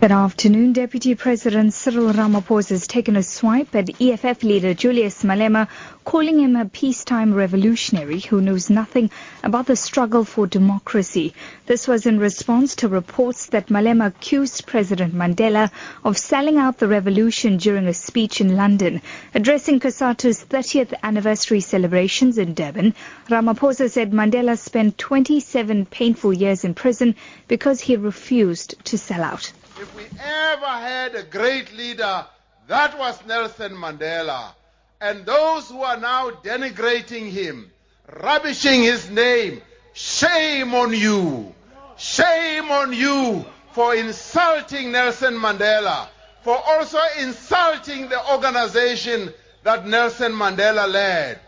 Good afternoon. Deputy President Cyril Ramaphosa has taken a swipe at EFF leader Julius Malema, calling him a peacetime revolutionary who knows nothing about the struggle for democracy. This was in response to reports that Malema accused President Mandela of selling out the revolution during a speech in London. Addressing COSATU's 30th anniversary celebrations in Durban, Ramaphosa said Mandela spent 27 painful years in prison because he refused to sell out. If we ever had a great leader, that was Nelson Mandela. And those who are now denigrating him, rubbishing his name, shame on you. Shame on you for insulting Nelson Mandela, for also insulting the organization that Nelson Mandela led.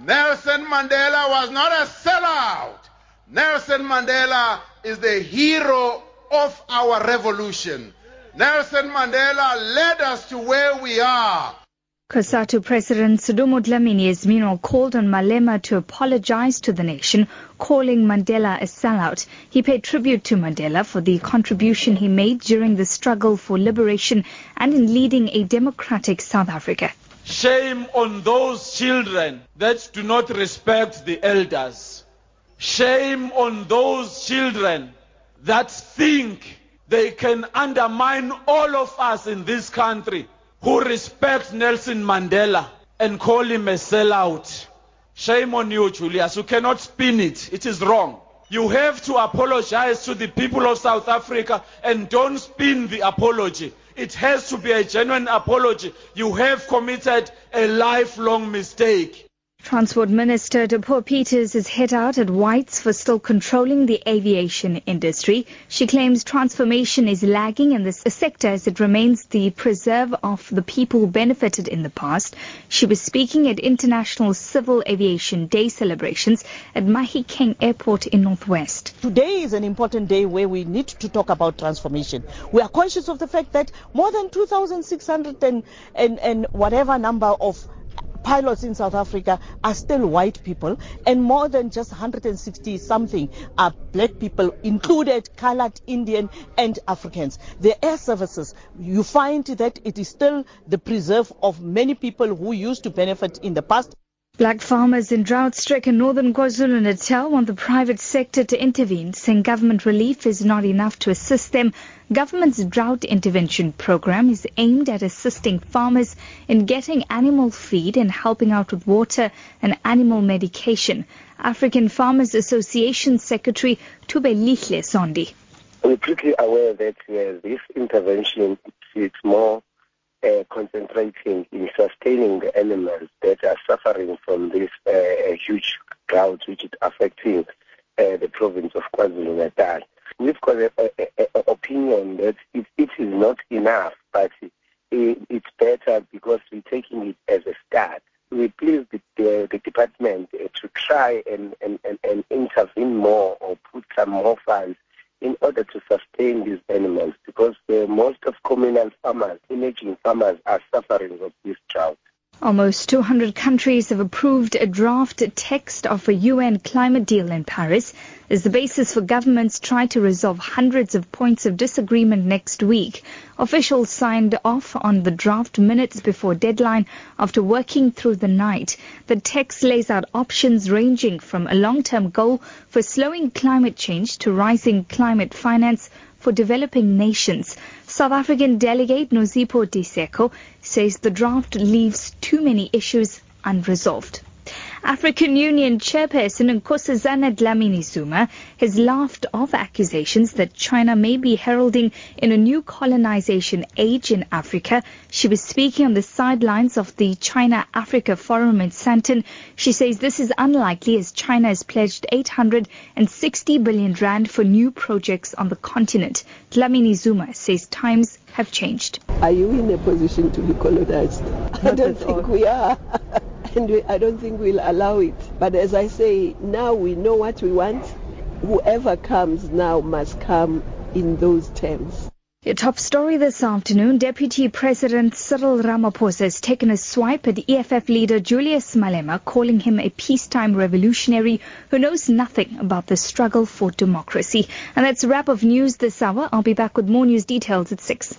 Nelson Mandela was not a sellout. Nelson Mandela is the hero of our revolution. Nelson Mandela led us to where we are. COSATU President Sdumo Dlamini has meanwhile called on Malema to apologize to the nation, calling Mandela a sellout. He paid tribute to Mandela for the contribution he made during the struggle for liberation and in leading a democratic South Africa. Shame on those children that do not respect the elders. Shame on those children that think they can undermine all of us in this country who respect Nelson Mandela and call him a sellout. Shame on you, Julius. You cannot spin it. It is wrong. You have to apologize to the people of South Africa and don't spin the apology. It has to be a genuine apology. You have committed a lifelong mistake. Transport Minister Dipuo Peters is hit out at Whites for still controlling the aviation industry. She claims transformation is lagging in this sector as it remains the preserve of the people benefited in the past. She was speaking at International Civil Aviation Day celebrations at Mahikeng Airport in Northwest. Today is an important day where we need to talk about transformation. We are conscious of the fact that more than 2,600 and, and, and whatever number of pilots in South Africa are still white people, and more than just 160 something are black people, included colored, Indian, and Africans. The air services, you find that it is still the preserve of many people who used to benefit in the past. Black farmers in drought-stricken northern KwaZulu-Natal want the private sector to intervene, saying government relief is not enough to assist them. Government's drought intervention program is aimed at assisting farmers in getting animal feed and helping out with water and animal medication. African Farmers Association Secretary Tube Lihle Sondi. We're pretty aware that uh, this intervention is more uh, concentrating in sustaining the animals that are suffering from this uh, huge drought which is affecting uh, the province of KwaZulu-Natal. We've got an opinion that it, it is not enough, but it, it's better because we're taking it as a start. We please the, the, the department uh, to try and, and, and, and intervene more or put some more funds in order to sustain these animals because uh, most of communal farmers, emerging farmers, are suffering of this drought. Almost 200 countries have approved a draft text of a UN climate deal in Paris as the basis for governments try to resolve hundreds of points of disagreement next week. Officials signed off on the draft minutes before deadline after working through the night. The text lays out options ranging from a long-term goal for slowing climate change to rising climate finance for developing nations. South African delegate Nozipho Diseko says the draft leaves too many issues unresolved. African Union chairperson Nkosazana Dlamini Zuma has laughed off accusations that China may be heralding in a new colonization age in Africa. She was speaking on the sidelines of the China-Africa Forum in Sandton. She says this is unlikely as China has pledged 860 billion rand for new projects on the continent. Dlamini Zuma says times have changed. Are you in a position to be colonized? I don't think we are. and we, I don't think we'll allow it. But as I say, now we know what we want. Whoever comes now must come in those terms. Top story this afternoon, Deputy President Cyril Ramaphosa has taken a swipe at EFF leader Julius Malema, calling him a peacetime revolutionary who knows nothing about the struggle for democracy. And that's a wrap of news this hour. I'll be back with more news details at 6.